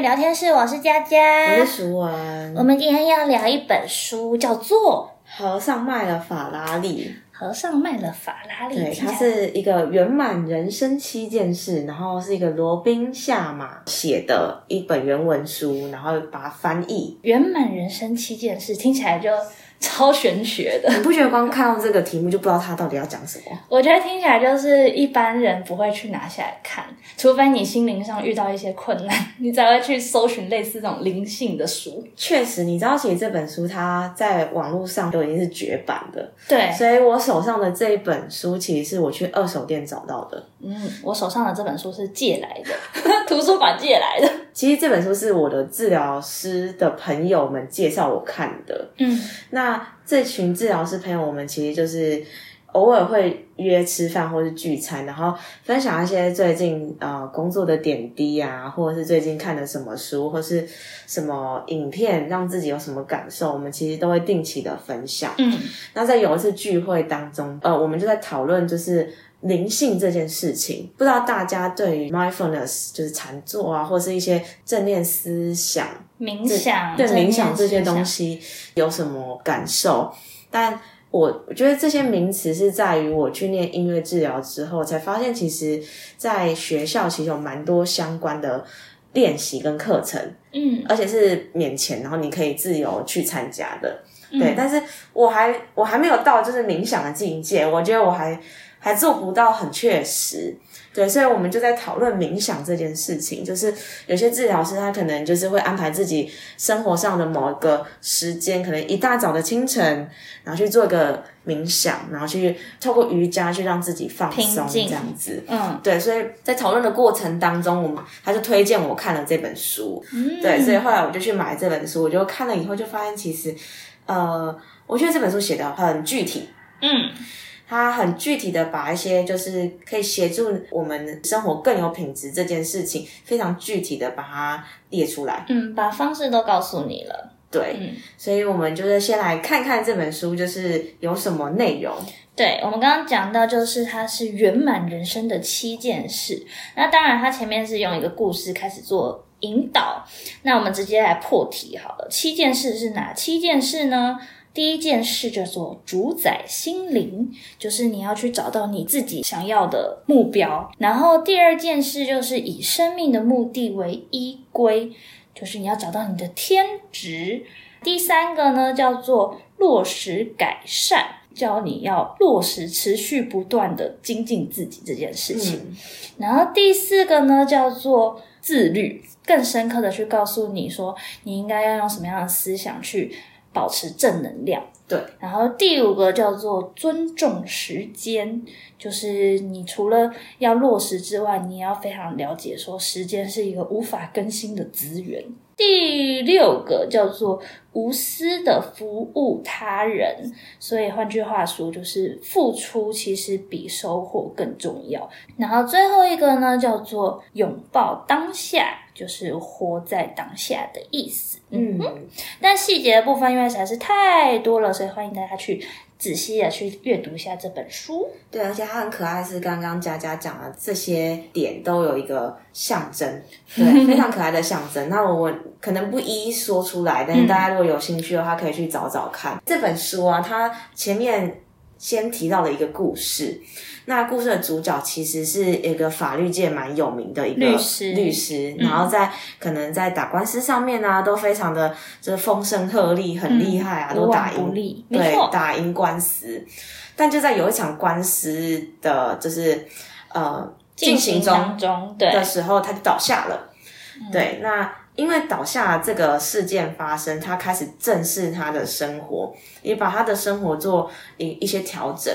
聊天室，我是佳佳，我是熟文。我们今天要聊一本书，叫做《和尚卖了法拉利》。和尚卖了法拉利，对，它是一个圆满人生七件事，然后是一个罗宾夏马写的一本原文书，然后把它翻译。圆满人生七件事听起来就。超玄学的，你不觉得光看到这个题目就不知道他到底要讲什么？我觉得听起来就是一般人不会去拿下来看，除非你心灵上遇到一些困难，你才会去搜寻类似这种灵性的书。确实，你知道，其实这本书它在网络上都已经是绝版的。对，所以我手上的这一本书其实是我去二手店找到的。嗯，我手上的这本书是借来的，图书馆借来的。其实这本书是我的治疗师的朋友们介绍我看的。嗯，那这群治疗师朋友，我们其实就是偶尔会约吃饭或是聚餐，然后分享一些最近呃工作的点滴啊，或者是最近看的什么书或是什么影片，让自己有什么感受，我们其实都会定期的分享。嗯，那在有一次聚会当中，呃，我们就在讨论就是。灵性这件事情，不知道大家对于 mindfulness 就是禅坐啊，或是一些正念思想、冥想，对冥想这些东西有什么感受？但我我觉得这些名词是在于我去念音乐治疗之后，才发现其实在学校其实有蛮多相关的练习跟课程，嗯，而且是免钱，然后你可以自由去参加的，对。但是我还我还没有到就是冥想的境界，我觉得我还。还做不到很确实，对，所以我们就在讨论冥想这件事情。就是有些治疗师他可能就是会安排自己生活上的某一个时间，可能一大早的清晨，然后去做一个冥想，然后去透过瑜伽去让自己放松这样子。嗯，对，所以在讨论的过程当中，我们他就推荐我看了这本书。嗯，对，所以后来我就去买这本书，我就看了以后就发现，其实呃，我觉得这本书写的很具体。嗯。他很具体的把一些就是可以协助我们生活更有品质这件事情，非常具体的把它列出来。嗯，把方式都告诉你了。对，所以我们就是先来看看这本书就是有什么内容。对，我们刚刚讲到就是它是圆满人生的七件事。那当然，它前面是用一个故事开始做引导。那我们直接来破题好了。七件事是哪七件事呢？第一件事叫做主宰心灵，就是你要去找到你自己想要的目标。然后第二件事就是以生命的目的为依归，就是你要找到你的天职。第三个呢叫做落实改善，教你要落实持续不断的精进自己这件事情。然后第四个呢叫做自律，更深刻的去告诉你说你应该要用什么样的思想去。保持正能量，对。然后第五个叫做尊重时间，就是你除了要落实之外，你也要非常了解说时间是一个无法更新的资源。第六个叫做无私的服务他人，所以换句话说，就是付出其实比收获更重要。然后最后一个呢，叫做拥抱当下。就是活在当下的意思，嗯，但细节的部分因为实在是太多了，所以欢迎大家去仔细的去阅读一下这本书。对，而且它很可爱，是刚刚佳佳讲的这些点都有一个象征，对，非常可爱的象征。那我可能不一一说出来，但是大家如果有兴趣的话，可以去找找看这本书啊。它前面先提到了一个故事。那故事的主角其实是一个法律界蛮有名的一个律师，律师，然后在可能在打官司上面呢，都非常的就是风声鹤唳，很厉害啊，都打赢，对，打赢官司。但就在有一场官司的，就是呃进行中的时候，他就倒下了。对，那因为倒下这个事件发生，他开始正视他的生活，也把他的生活做一一些调整。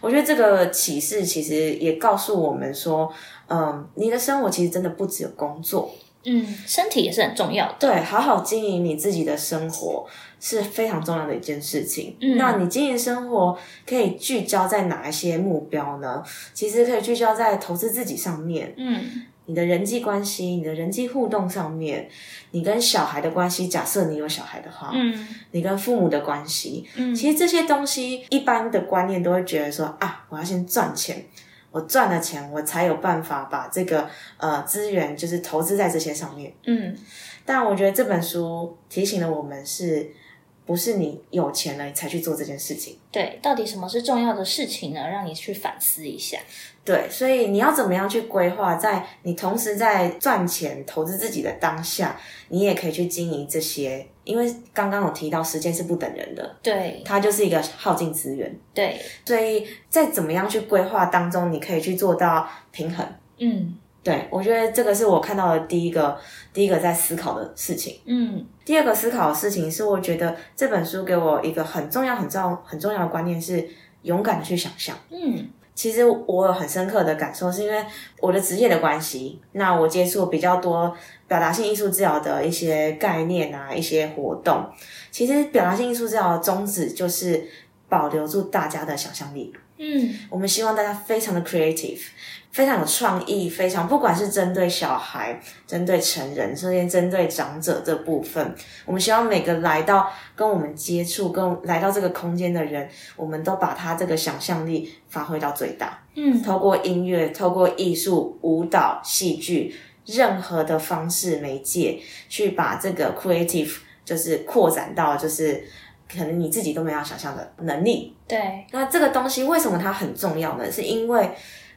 我觉得这个启示其实也告诉我们说，嗯，你的生活其实真的不只有工作，嗯，身体也是很重要的。对，好好经营你自己的生活是非常重要的一件事情。嗯，那你经营生活可以聚焦在哪一些目标呢？其实可以聚焦在投资自己上面。嗯。你的人际关系、你的人际互动上面，你跟小孩的关系，假设你有小孩的话，嗯，你跟父母的关系，嗯，其实这些东西，一般的观念都会觉得说啊，我要先赚钱，我赚了钱，我才有办法把这个呃资源就是投资在这些上面。嗯，但我觉得这本书提醒了我们是。不是你有钱了才去做这件事情，对，到底什么是重要的事情呢？让你去反思一下。对，所以你要怎么样去规划，在你同时在赚钱、投资自己的当下，你也可以去经营这些。因为刚刚有提到，时间是不等人的，对，它就是一个耗尽资源。对，所以在怎么样去规划当中，你可以去做到平衡。嗯。对，我觉得这个是我看到的第一个，第一个在思考的事情。嗯，第二个思考的事情是，我觉得这本书给我一个很重要、很重要、很重要的观念是勇敢的去想象。嗯，其实我有很深刻的感受，是因为我的职业的关系，那我接触比较多表达性艺术治疗的一些概念啊，一些活动。其实表达性艺术治疗的宗旨就是保留住大家的想象力。嗯，我们希望大家非常的 creative。非常有创意，非常不管是针对小孩、针对成人，甚至针对长者这部分，我们希望每个来到跟我们接触、跟来到这个空间的人，我们都把他这个想象力发挥到最大。嗯，透过音乐、透过艺术、舞蹈、戏剧，任何的方式媒介，去把这个 creative 就是扩展到就是可能你自己都没有想象的能力。对，那这个东西为什么它很重要呢？是因为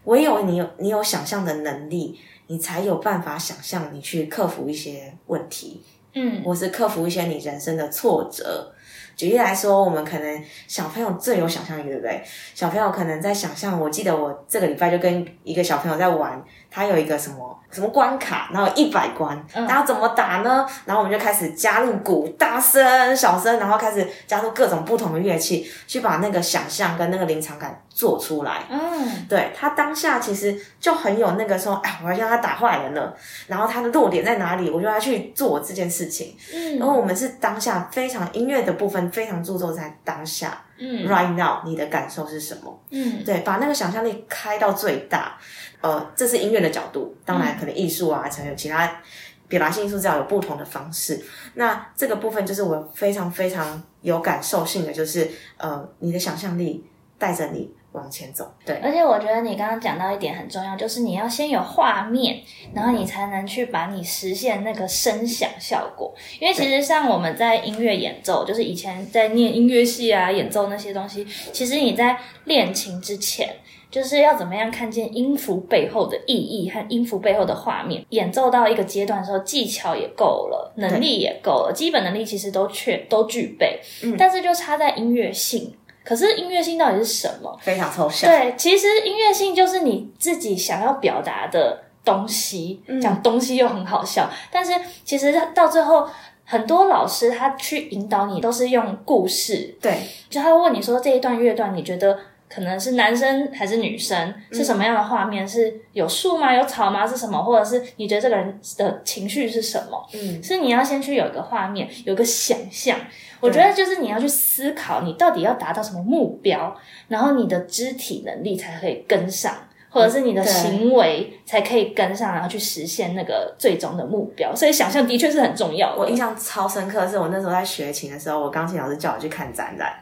唯有你有你有想象的能力，你才有办法想象你去克服一些问题，嗯，或是克服一些你人生的挫折。举例来说，我们可能小朋友最有想象力，对不对？小朋友可能在想象，我记得我这个礼拜就跟一个小朋友在玩，他有一个什么什么关卡，然后一百关，然后怎么打呢？然后我们就开始加入鼓，大声、小声，然后开始加入各种不同的乐器，去把那个想象跟那个临场感做出来。嗯，对他当下其实就很有那个说，哎，我要让他打坏人了，然后他的弱点在哪里，我就要去做这件事情。嗯，然后我们是当下非常音乐的部分。非常注重在当下，嗯，right now，你的感受是什么？嗯，对，把那个想象力开到最大。呃，这是音乐的角度，当然可能艺术啊，还有其他表达性艺术，这样有不同的方式。那这个部分就是我非常非常有感受性的，就是呃，你的想象力带着你。往前走，对。而且我觉得你刚刚讲到一点很重要，就是你要先有画面，然后你才能去把你实现那个声响效果。因为其实像我们在音乐演奏，就是以前在念音乐系啊，演奏那些东西，其实你在练琴之前，就是要怎么样看见音符背后的意义和音符背后的画面。演奏到一个阶段的时候，技巧也够了，能力也够了，基本能力其实都确都具备，嗯，但是就差在音乐性。可是音乐性到底是什么？非常抽象。对，其实音乐性就是你自己想要表达的东西。讲东西又很好笑，但是其实到最后，很多老师他去引导你，都是用故事。对，就他会问你说这一段乐段，你觉得可能是男生还是女生？是什么样的画面？是有树吗？有草吗？是什么？或者是你觉得这个人的情绪是什么？嗯，是你要先去有一个画面，有个想象。我觉得就是你要去思考，你到底要达到什么目标，然后你的肢体能力才可以跟上，或者是你的行为才可以跟上，然后去实现那个最终的目标。所以想象的确是很重要的。我印象超深刻，是我那时候在学琴的时候，我钢琴老师叫我去看展览，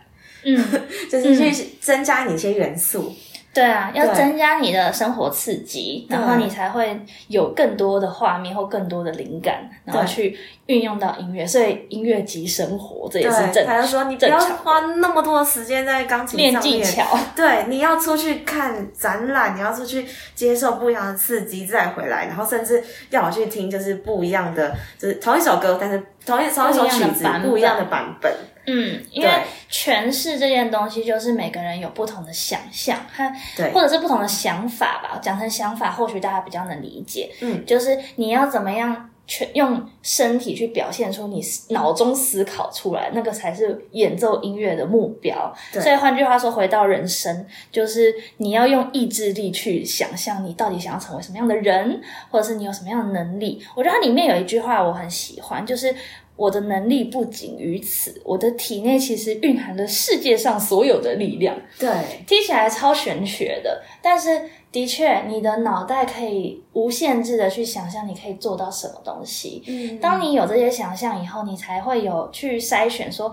嗯，就是去增加你一些元素。对啊，要增加你的生活刺激，然后你才会有更多的画面或更多的灵感，然后去运用到音乐。所以音乐即生活，这也是正。他就说你不要花那么多的时间在钢琴练技巧，对，你要出去看展览，你要出去接受不一样的刺激再回来，然后甚至要我去听就是不一样的，就是同一首歌，但是同一同一首曲子不一样的版本。嗯，因为诠释这件东西，就是每个人有不同的想象和，或者是不同的想法吧。讲成想法，或许大家比较能理解。嗯，就是你要怎么样全用身体去表现出你脑中思考出来，那个才是演奏音乐的目标。所以换句话说，回到人生，就是你要用意志力去想象你到底想要成为什么样的人，或者是你有什么样的能力。我觉得它里面有一句话我很喜欢，就是。我的能力不仅于此，我的体内其实蕴含了世界上所有的力量。对，听起来超玄学的，但是的确，你的脑袋可以无限制的去想象你可以做到什么东西。嗯，当你有这些想象以后，你才会有去筛选说，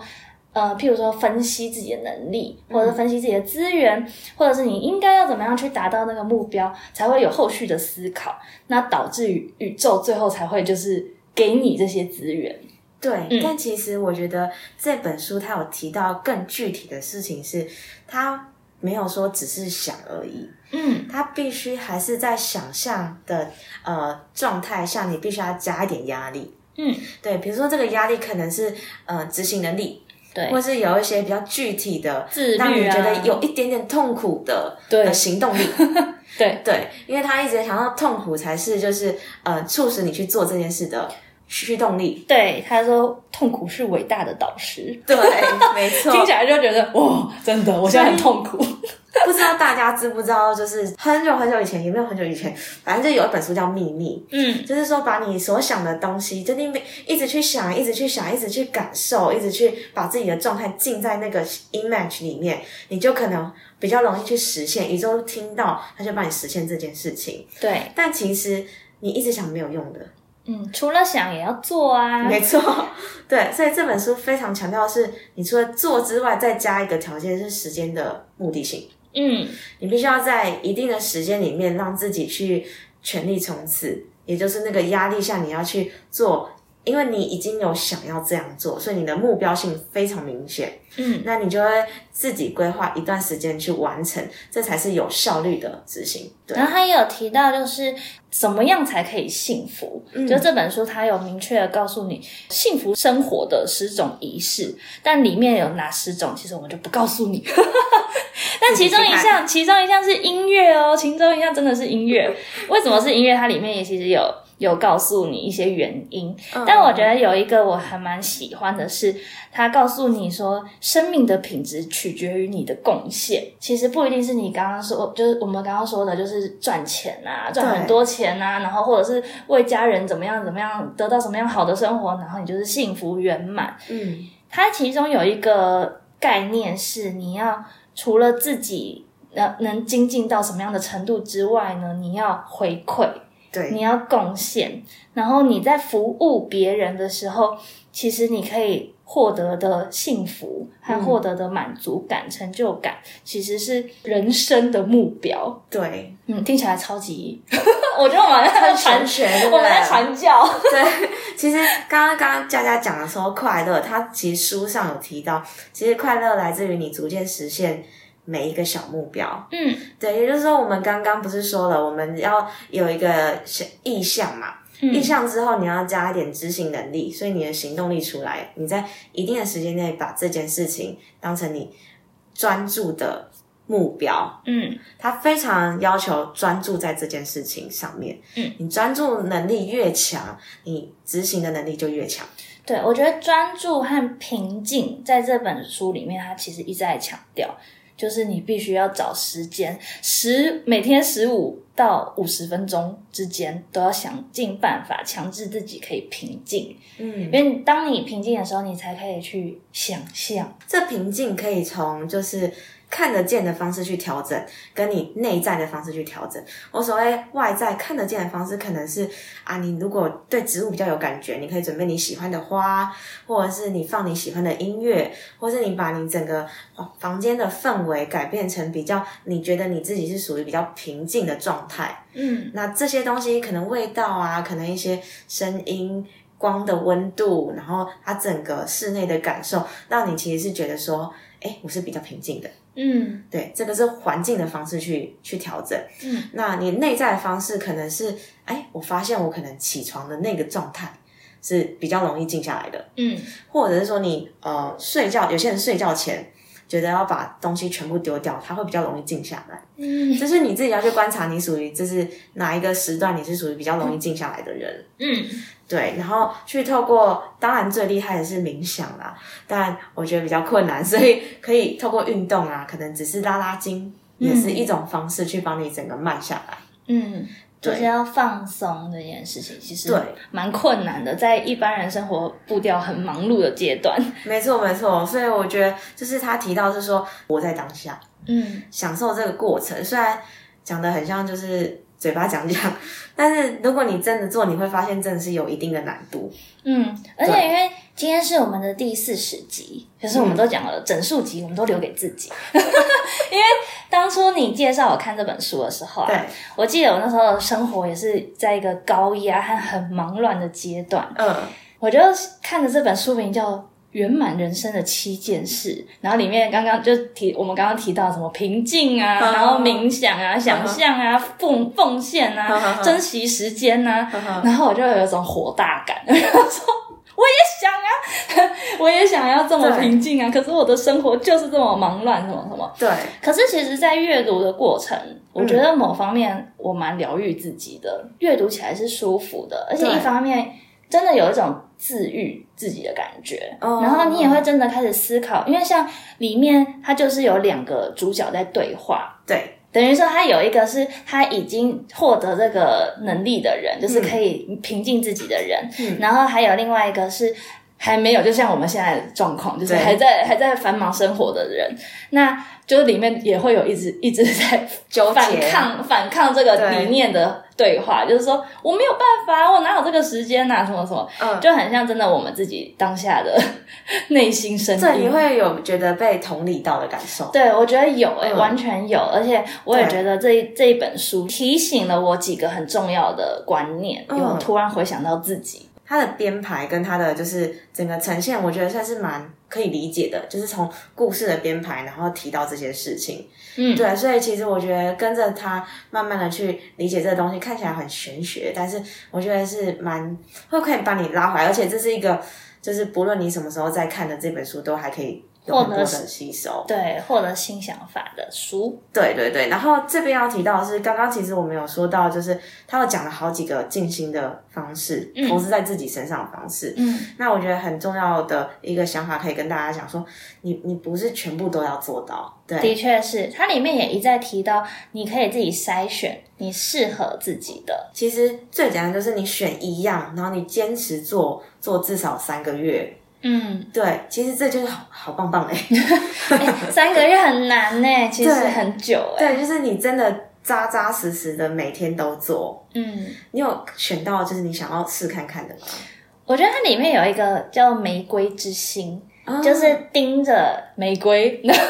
呃，譬如说分析自己的能力，或者分析自己的资源，或者是你应该要怎么样去达到那个目标，才会有后续的思考，那导致于宇宙最后才会就是给你这些资源。对，但其实我觉得这本书它有提到更具体的事情，是它没有说只是想而已，嗯，它必须还是在想象的呃状态下，你必须要加一点压力，嗯，对，比如说这个压力可能是呃执行能力。对，或是有一些比较具体的，让你觉得啊有一点点痛苦的对的行动力。对，对，因为他一直想到痛苦才是就是呃促使你去做这件事的驱动力。对，他说痛苦是伟大的导师，对，没错。听起来就觉得哇，真的，我现在很痛苦。不知道大家知不知道，就是很久很久以前，也没有很久以前，反正就有一本书叫《秘密》，嗯，就是说把你所想的东西，就你一直去想，一直去想，一直去感受，一直去把自己的状态浸在那个 image 里面，你就可能比较容易去实现。宇宙听到，他就帮你实现这件事情。对，但其实你一直想没有用的，嗯，除了想也要做啊。没错，对，所以这本书非常强调的是，你除了做之外，再加一个条件是时间的目的性。嗯，你必须要在一定的时间里面让自己去全力冲刺，也就是那个压力下你要去做，因为你已经有想要这样做，所以你的目标性非常明显。嗯，那你就会自己规划一段时间去完成，这才是有效率的执行。对然后他也有提到，就是怎么样才可以幸福。就这本书，它有明确的告诉你幸福生活的十种仪式，但里面有哪十种，其实我们就不告诉你。但其中一项，其中一项是音乐哦，其中一项真的是音乐。为什么是音乐？它里面也其实有有告诉你一些原因。但我觉得有一个我还蛮喜欢的是，它告诉你说，生命的品质取决于你的贡献。其实不一定是你刚刚说，就是我们刚刚说的，就是赚钱啊，赚很多钱啊，然后或者是为家人怎么样怎么样得到什么样好的生活，然后你就是幸福圆满。嗯，它其中有一个概念是，你要除了自己能能精进到什么样的程度之外呢，你要回馈。对，你要贡献，然后你在服务别人的时候，其实你可以获得的幸福和获得的满足感、成就感，其实是人生的目标。对，嗯，听起来超级，我觉得我们在传我们在传教。对，其实刚刚刚刚佳佳讲的说快乐，它其实书上有提到，其实快乐来自于你逐渐实现每一个小目标。嗯，对，也就是说，我们刚刚不是说了，我们要有一个意向嘛？嗯意向之后，你要加一点执行能力，所以你的行动力出来，你在一定的时间内把这件事情当成你专注的目标。嗯他非常要求专注在这件事情上面。嗯，你专注能力越强，你执行的能力就越强。对，我觉得专注和平静在这本书里面，他其实一直在强调，就是你必须要找时间，十每天十五到五十分钟之间，都要想尽办法强制自己可以平静。嗯因，为当你平静的时候，你才可以去想象。这平静可以从就是看得见的方式去调整，跟你内在的方式去调整。我所谓外在看得见的方式，可能是啊，你如果对植物比较有感觉，你可以准备你喜欢的花，或者是你放你喜欢的音乐，或是你把你整个哦房间的氛围改变成比较你觉得你自己是属于比较平静的状态。嗯那这些东西可能味道啊，可能一些声音、光的温度，然后它整个室内的感受，让你其实是觉得说，哎，我是比较平静的。嗯。对，这个是环境的方式去去调整。嗯，那你内在的方式可能是，哎，我发现我可能起床的那个状态是比较容易静下来的，嗯。或者是说你呃睡觉，有些人睡觉前觉得要把东西全部丢掉，他会比较容易静下来。嗯。就是你自己要去观察，你属于就是哪一个时段，你是属于比较容易静下来的人，嗯。对，然后去透过，当然最厉害的是冥想啦，但我觉得比较困难，所以可以透过运动啊，可能只是拉拉筋，也是一种方式去帮你整个慢下来。嗯，就是要放松这件事情，其实对蛮困难的，在一般人生活步调很忙碌的阶段。没错，没错，所以我觉得就是他提到是说活在当下，嗯享受这个过程，虽然讲的很像就是嘴巴讲讲，但是如果你真的做，你会发现真的是有一定的难度。嗯，而且因为今天是我们的第四十集，可是我们都讲了整数集，我们都留给自己。因为当初你介绍我看这本书的时候啊，对，我记得我那时候生活也是在一个高压和很忙乱的阶段，嗯，我就看着这本书名叫《圆满人生的七件事》，然后里面刚刚就提我们刚刚提到什么平静啊，嗯然后冥想啊、想象啊、奉奉献啊、嗯珍惜时间啊，嗯然后我就有一种火大感，然后说我也想啊，我也想要这么平静啊，可是我的生活就是这么忙乱，什么什么。对，可是其实，在阅读的过程，我觉得某方面我蛮疗愈自己的，阅读起来是舒服的，而且一方面真的有一种治愈自己的感觉。哦。然后你也会真的开始思考，因为像里面它就是有两个主角在对话，对，等于说他有一个是他已经获得这个能力的人，就是可以平静自己的人，嗯。然后还有另外一个是还没有，就像我们现在的状况，就是还在还在繁忙生活的人，那就是里面也会有一直一直在纠反抗反抗这个对理念的对话，就是说我没有办法，我哪有这个时间呐、啊什么什么，嗯，就很像真的我们自己当下的 内心声音。对，你会有觉得被同理到的感受。对，我觉得有诶、嗯完全有，而且我也觉得这一这一本书提醒了我几个很重要的观念，嗯有突然回想到自己。它的编排跟它的就是整个呈现，我觉得算是蛮可以理解的，就是从故事的编排，然后提到这些事情。嗯，对，所以其实我觉得跟着他慢慢的去理解这个东西，看起来很玄学，但是我觉得是蛮会可以把你拉回来，而且这是一个就是不论你什么时候再看的这本书，都还可以有很多的吸收。对，获得新想法的书。对对对，然后这边要提到的是，刚刚其实我们有说到，就是他有讲了好几个静心的方式，投资在自己身上的方式。嗯，那我觉得很重要的一个想法，可以跟大家讲说，你你不是全部都要做到，对的确是，它里面也一再提到，你可以自己筛选你适合自己的。其实最简单就是你选一样，然后你坚持做，做至少三个月。嗯，对，其实这就是好好棒棒 哎、欸三个月很难呢，其实很久哎。对，就是你真的扎扎实实的每天都做。嗯，你有选到就是你想要试看看的吗？我觉得它里面有一个叫玫瑰之心。哦就是盯着玫瑰，然后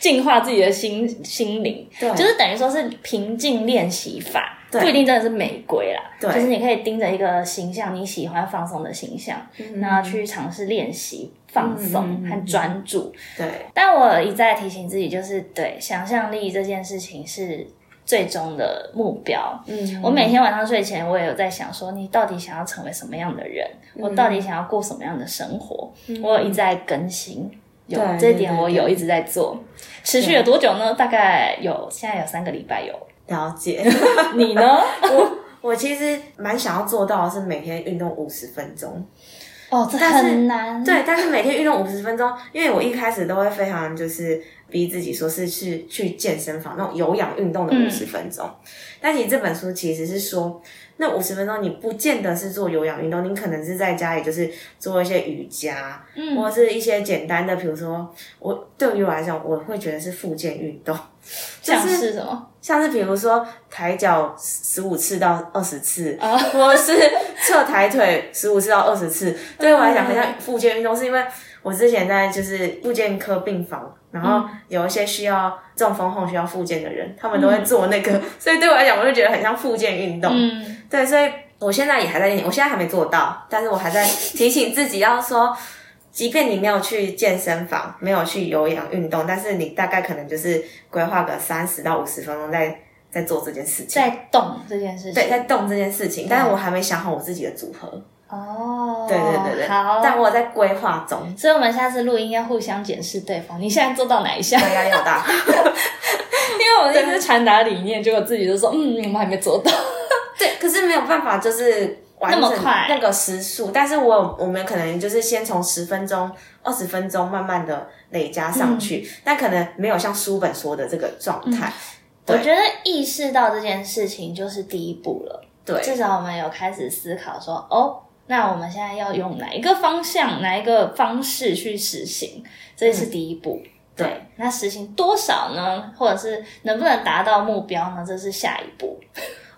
净化自己的心心灵，对就是等于说是平静练习法，不一定真的是玫瑰啦，对就是你可以盯着一个形象，你喜欢放松的形象，然后去尝试练习放松和专注。对但我一再提醒自己，就是对想象力这件事情是最终的目标。嗯我每天晚上睡前，我也有在想说，你到底想要成为什么样的人？我到底想要过什么样的生活？我有一直在更新，有对这一点我有一直在做。持续了多久呢？大概有现在有三个礼拜有。了解。你呢？我我其实蛮想要做到的是每天运动五十分钟。哦，这很难。对，但是每天运动五十分钟，因为我一开始都会非常就是逼自己说是去去健身房那种有氧运动的五十分钟。但其实这本书其实是说，那五十分钟你不见得是做有氧运动，你可能是在家里就是做一些瑜伽，嗯。或者是一些简单的，比如说我对于我来讲，我会觉得是复健运动，就像是是什么？像是比如说抬脚十五次到二十次，啊或者是 侧抬腿十五次到二十次，对我来讲很像复健运动，是因为我之前在就是复健科病房，然后有一些需要中风后需要复健的人，他们都会做那个，所以对我来讲，我就觉得很像复健运动。嗯，对，所以我现在也还在练，我现在还没做到，但是我还在提醒自己要说，即便你没有去健身房，没有去有氧运动，但是你大概可能就是规划个三十到五十分钟在在做这件事情，在动这件事情。对，在动这件事情，但是我还没想好我自己的组合。哦，对对对对，好。但我在规划中，所以我们下次录音要互相检视对方。你现在做到哪一项？大家有大。因为我们一直传达理念，结果自己就说，嗯，我们还没做到。对，可是没有办法，就是完整那么快那个时速。但是我我们可能就是先从十分钟、二十分钟慢慢的累加上去，但可能没有像书本说的这个状态。对我觉得意识到这件事情就是第一步了。对，至少我们有开始思考说，哦，那我们现在要用哪一个方向、哪一个方式去实行，这是第一步。对，那实行多少呢？或者是能不能达到目标呢？这是下一步。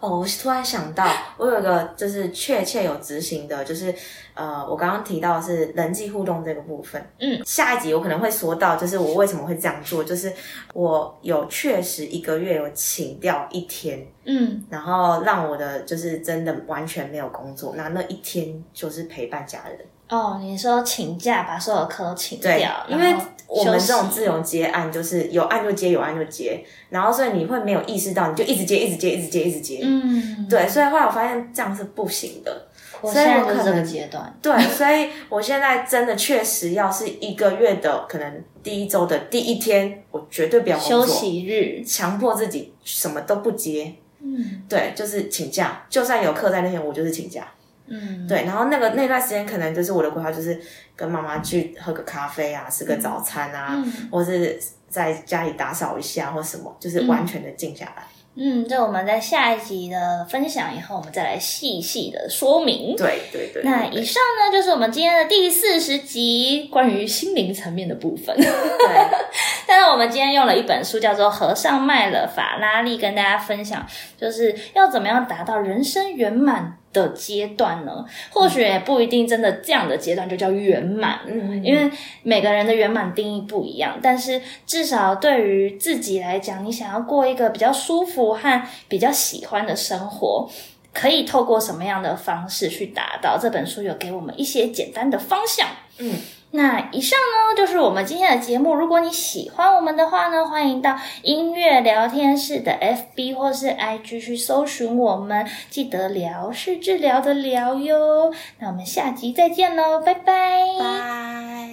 哦，我突然想到，我有一个就是确切有执行的，就是呃，我刚刚提到的是人际互动这个部分。嗯，下一集我可能会说到，就是我为什么会这样做，就是我有确实一个月有请掉一天，嗯，然后让我的就是真的完全没有工作，那那一天就是陪伴家人。哦，你说请假把所有课都请对掉，，因为然后我们休息这种自由接案，就是有案就接，有案就接，然后所以你会没有意识到，你就一直接，一直接，一直接，一直接。嗯，对，所以后来我发现这样是不行的。我现在就是这个阶段。对，所以我现在真的确实要是一个月的可能第一周的第一天，我绝对不要工休作，息日，强迫自己什么都不接。嗯对，就是请假，就算有课在那天，我就是请假。嗯，对，然后那个那段时间可能就是我的规划，就是跟妈妈去喝个咖啡啊，吃个早餐啊，嗯或是在家里打扫一下或什么，就是完全的静下来。嗯，这我们在下一集的分享以后，我们再来细细的说明。对对对。那以上呢，就是我们今天的第四十集关于心灵层面的部分。对 但是我们今天用了一本书，叫做《和尚卖了法拉利》，跟大家分享，就是要怎么样达到人生圆满的阶段呢？或许也不一定真的这样的阶段就叫圆满，嗯，因为每个人的圆满定义不一样。但是至少对于自己来讲，你想要过一个比较舒服和比较喜欢的生活。可以透过什么样的方式去达到？这本书有给我们一些简单的方向。嗯，那以上呢就是我们今天的节目。如果你喜欢我们的话呢，欢迎到音乐聊天室的 FB 或是 IG 去搜寻我们，记得聊是治疗的聊哟。那我们下集再见喽，拜拜。拜。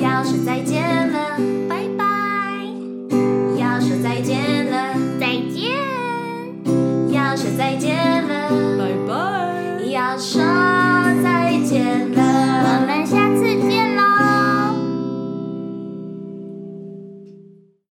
要说再见了，拜拜。要说再见了，再见。要说再见，